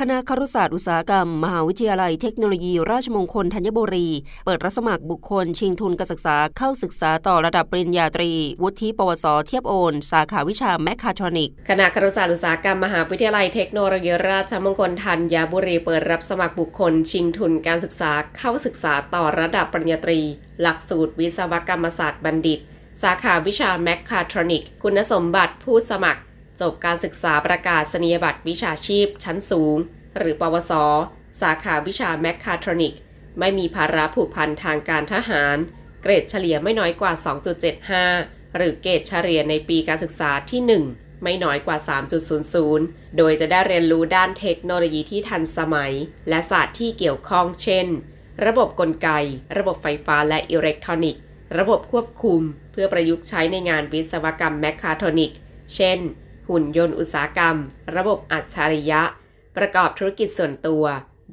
คณะครุศาสตร์อุตสาหกรรม มหาวิทยาลัยเทคโนโลยี ราชมงคลธัญบุรี เปิดรับสมัครบุคคล ชิงทุนการศึกษาเข้าศึกษาต่อระดับปริญญาตรี วุฒิปวส เทียบโอน สาขาวิชาแมคคาทรอนิกคณะครุศาสตร์อุตสาหกรรม มหาวิทยาลัยเทคโนโลยี ราชมงคลธัญบุรี เปิดรับสมัครบุคคล ชิงทุนการศึกษาเข้าศึกษาต่อระดับปริญญาตรี หลักสูตรวิศวกรรมศาสตร์บัณฑิต สาขาวิชาแมคคาทรอนิกคุณสมบัติผู้สมัคร จบการศึกษาประกาศนียบัตรวิชาชีพ ชั้นสูง หรือปวส สาขาวิชาแมคคาทรอนิก ไม่มีภาระผูกพันทางการทหาร เกรดเฉลี่ยไม่น้อยกว่า 2.75 หรือเกรดเฉลี่ยในปีการศึกษาที่ 1 ไม่น้อยกว่า 3.00 โดยจะได้เรียนรู้ด้านเทคโนโลยีที่ทันสมัย และศาสตร์ที่เกี่ยวข้องเช่น ระบบกลไก ระบบไฟฟ้าและอิเล็กทรอนิกส์ระบบควบคุม เพื่อประยุกต์ใช้ในงานวิศวกรรมแมคคาทรอนิก เช่น หุ่นยนต์อุตสาหกรรม ระบบอัจฉริยะ ประกอบธุรกิจส่วนตัว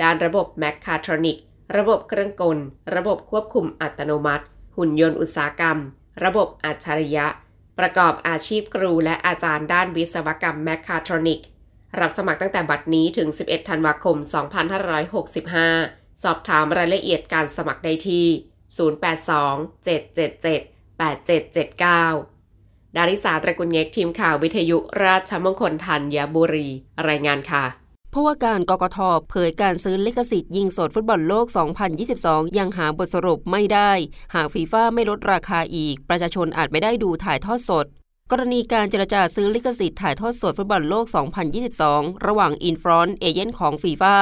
ด้านระบบแมคคาทรอนิก ระบบเครื่องกล ระบบควบคุมอัตโนมัติ หุ่นยนต์อุตสาหกรรม ระบบอัจฉริยะ ประกอบอาชีพครูและอาจารย์ด้านวิศวกรรมแมคคาทรอนิก รับสมัครตั้งแต่บัดนี้ถึง 11 ธันวาคม 2565 สอบถามรายละเอียดการสมัครได้ที่ 082-777-8779 ดาริสาตระกุลเงกทีมข่าววิทยุราชมงคลธัญบุรี รายงานค่ะผู้ว่าการกกทเผยการซื้อลิขสิทธิ์ยิงสดฟุตบอลโลก 2022 ยังหาบทสรุปไม่ได้ หากฟีฟ่าไม่ลดราคาอีก ประชาชนอาจไม่ได้ดูถ่ายทอดสด กรณีการเจรจาซื้อลิขสิทธิ์ถ่ายทอดสดฟุตบอลโลก 2022 ระหว่าง Infront agent ของฟีฟ่า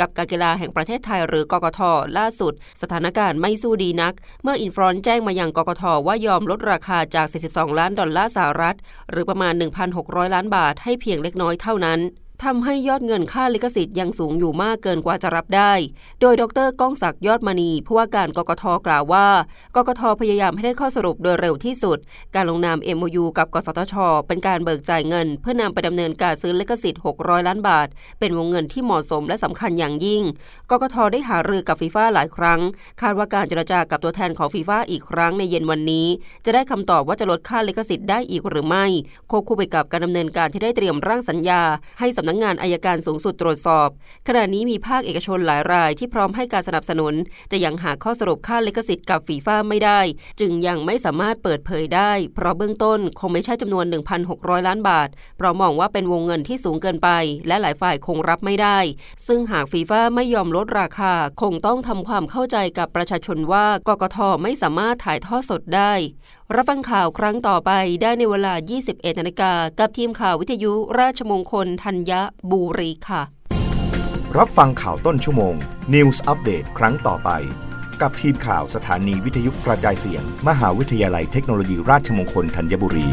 กับการกีฬาแห่งประเทศไทยหรือกกทล่าสุด สถานการณ์ไม่สู้ดีนัก เมื่อ Infront แจ้งมายังกกทว่ายอมลดราคาจาก 42 ล้านดอลลาร์สหรัฐ หรือประมาณ 1,600 ล้านบาทให้เพียงเล็กน้อยเท่านั้น ทำให้ยอดเงินค่าลิขสิทธิ์ยังสูงอยู่มากเกินกว่าจะรับได้ โดยดรก้องศักดิ์ยอดมณีผู้ว่าการกกทกล่าวว่า กกทพยายามให้ได้ข้อสรุปโดยเร็วที่สุด การลงนาม MOU กับกสทช เป็นการเบิกจ่ายเงิน เพื่อนำไปดำเนินการซื้อลิขสิทธิ์ 600 ล้านบาท เป็นวงเงินที่เหมาะสมและสำคัญอย่างยิ่ง กกทได้หารือกับฟีฟ่าหลายครั้ง คาดว่าการเจรจากับตัวแทนของฟีฟ่าอีกครั้งในเย็นวันนี้ จะได้คำตอบว่าจะลดค่าลิขสิทธิ์ได้อีกหรือไม่ควบคู่ไปกับการดำเนินการที่ได้เตรียมร่างสัญญา ให้สำนักงงานอายการสูงสุดตรวจสอบ ขณะนี้มีภาคเอกชนหลายรายที่พร้อมให้การสนับสนุน แต่ยังหาข้อสรุปค่าลิขสิทธิ์กับฟีฟ่าไม่ได้ จึงยังไม่สามารถเปิดเผยได้ เพราะเบื้องต้นคงไม่ใช่จำนวน 1,600 ล้านบาท เพราะมองว่าเป็นวงเงินที่สูงเกินไป และหลายฝ่ายคงรับไม่ได้ ซึ่งหากฟีฟ่าไม่ยอมลดราคา คงต้องทำความเข้าใจกับประชาชนว่ากกทไม่สามารถถ่ายทอดสดได้ รับฟังข่าวครั้งต่อไปได้ในเวลา 21นาฬิกากับทีมข่าววิทยุราชมงคลธัญญบุรีค่ะ รับฟังข่าวต้นชั่วโมง News อัปเดตครั้งต่อไป กับทีมข่าวสถานีวิทยุกระจายเสียง มหาวิทยาลัยเทคโนโลยีราชมงคลธัญบุรี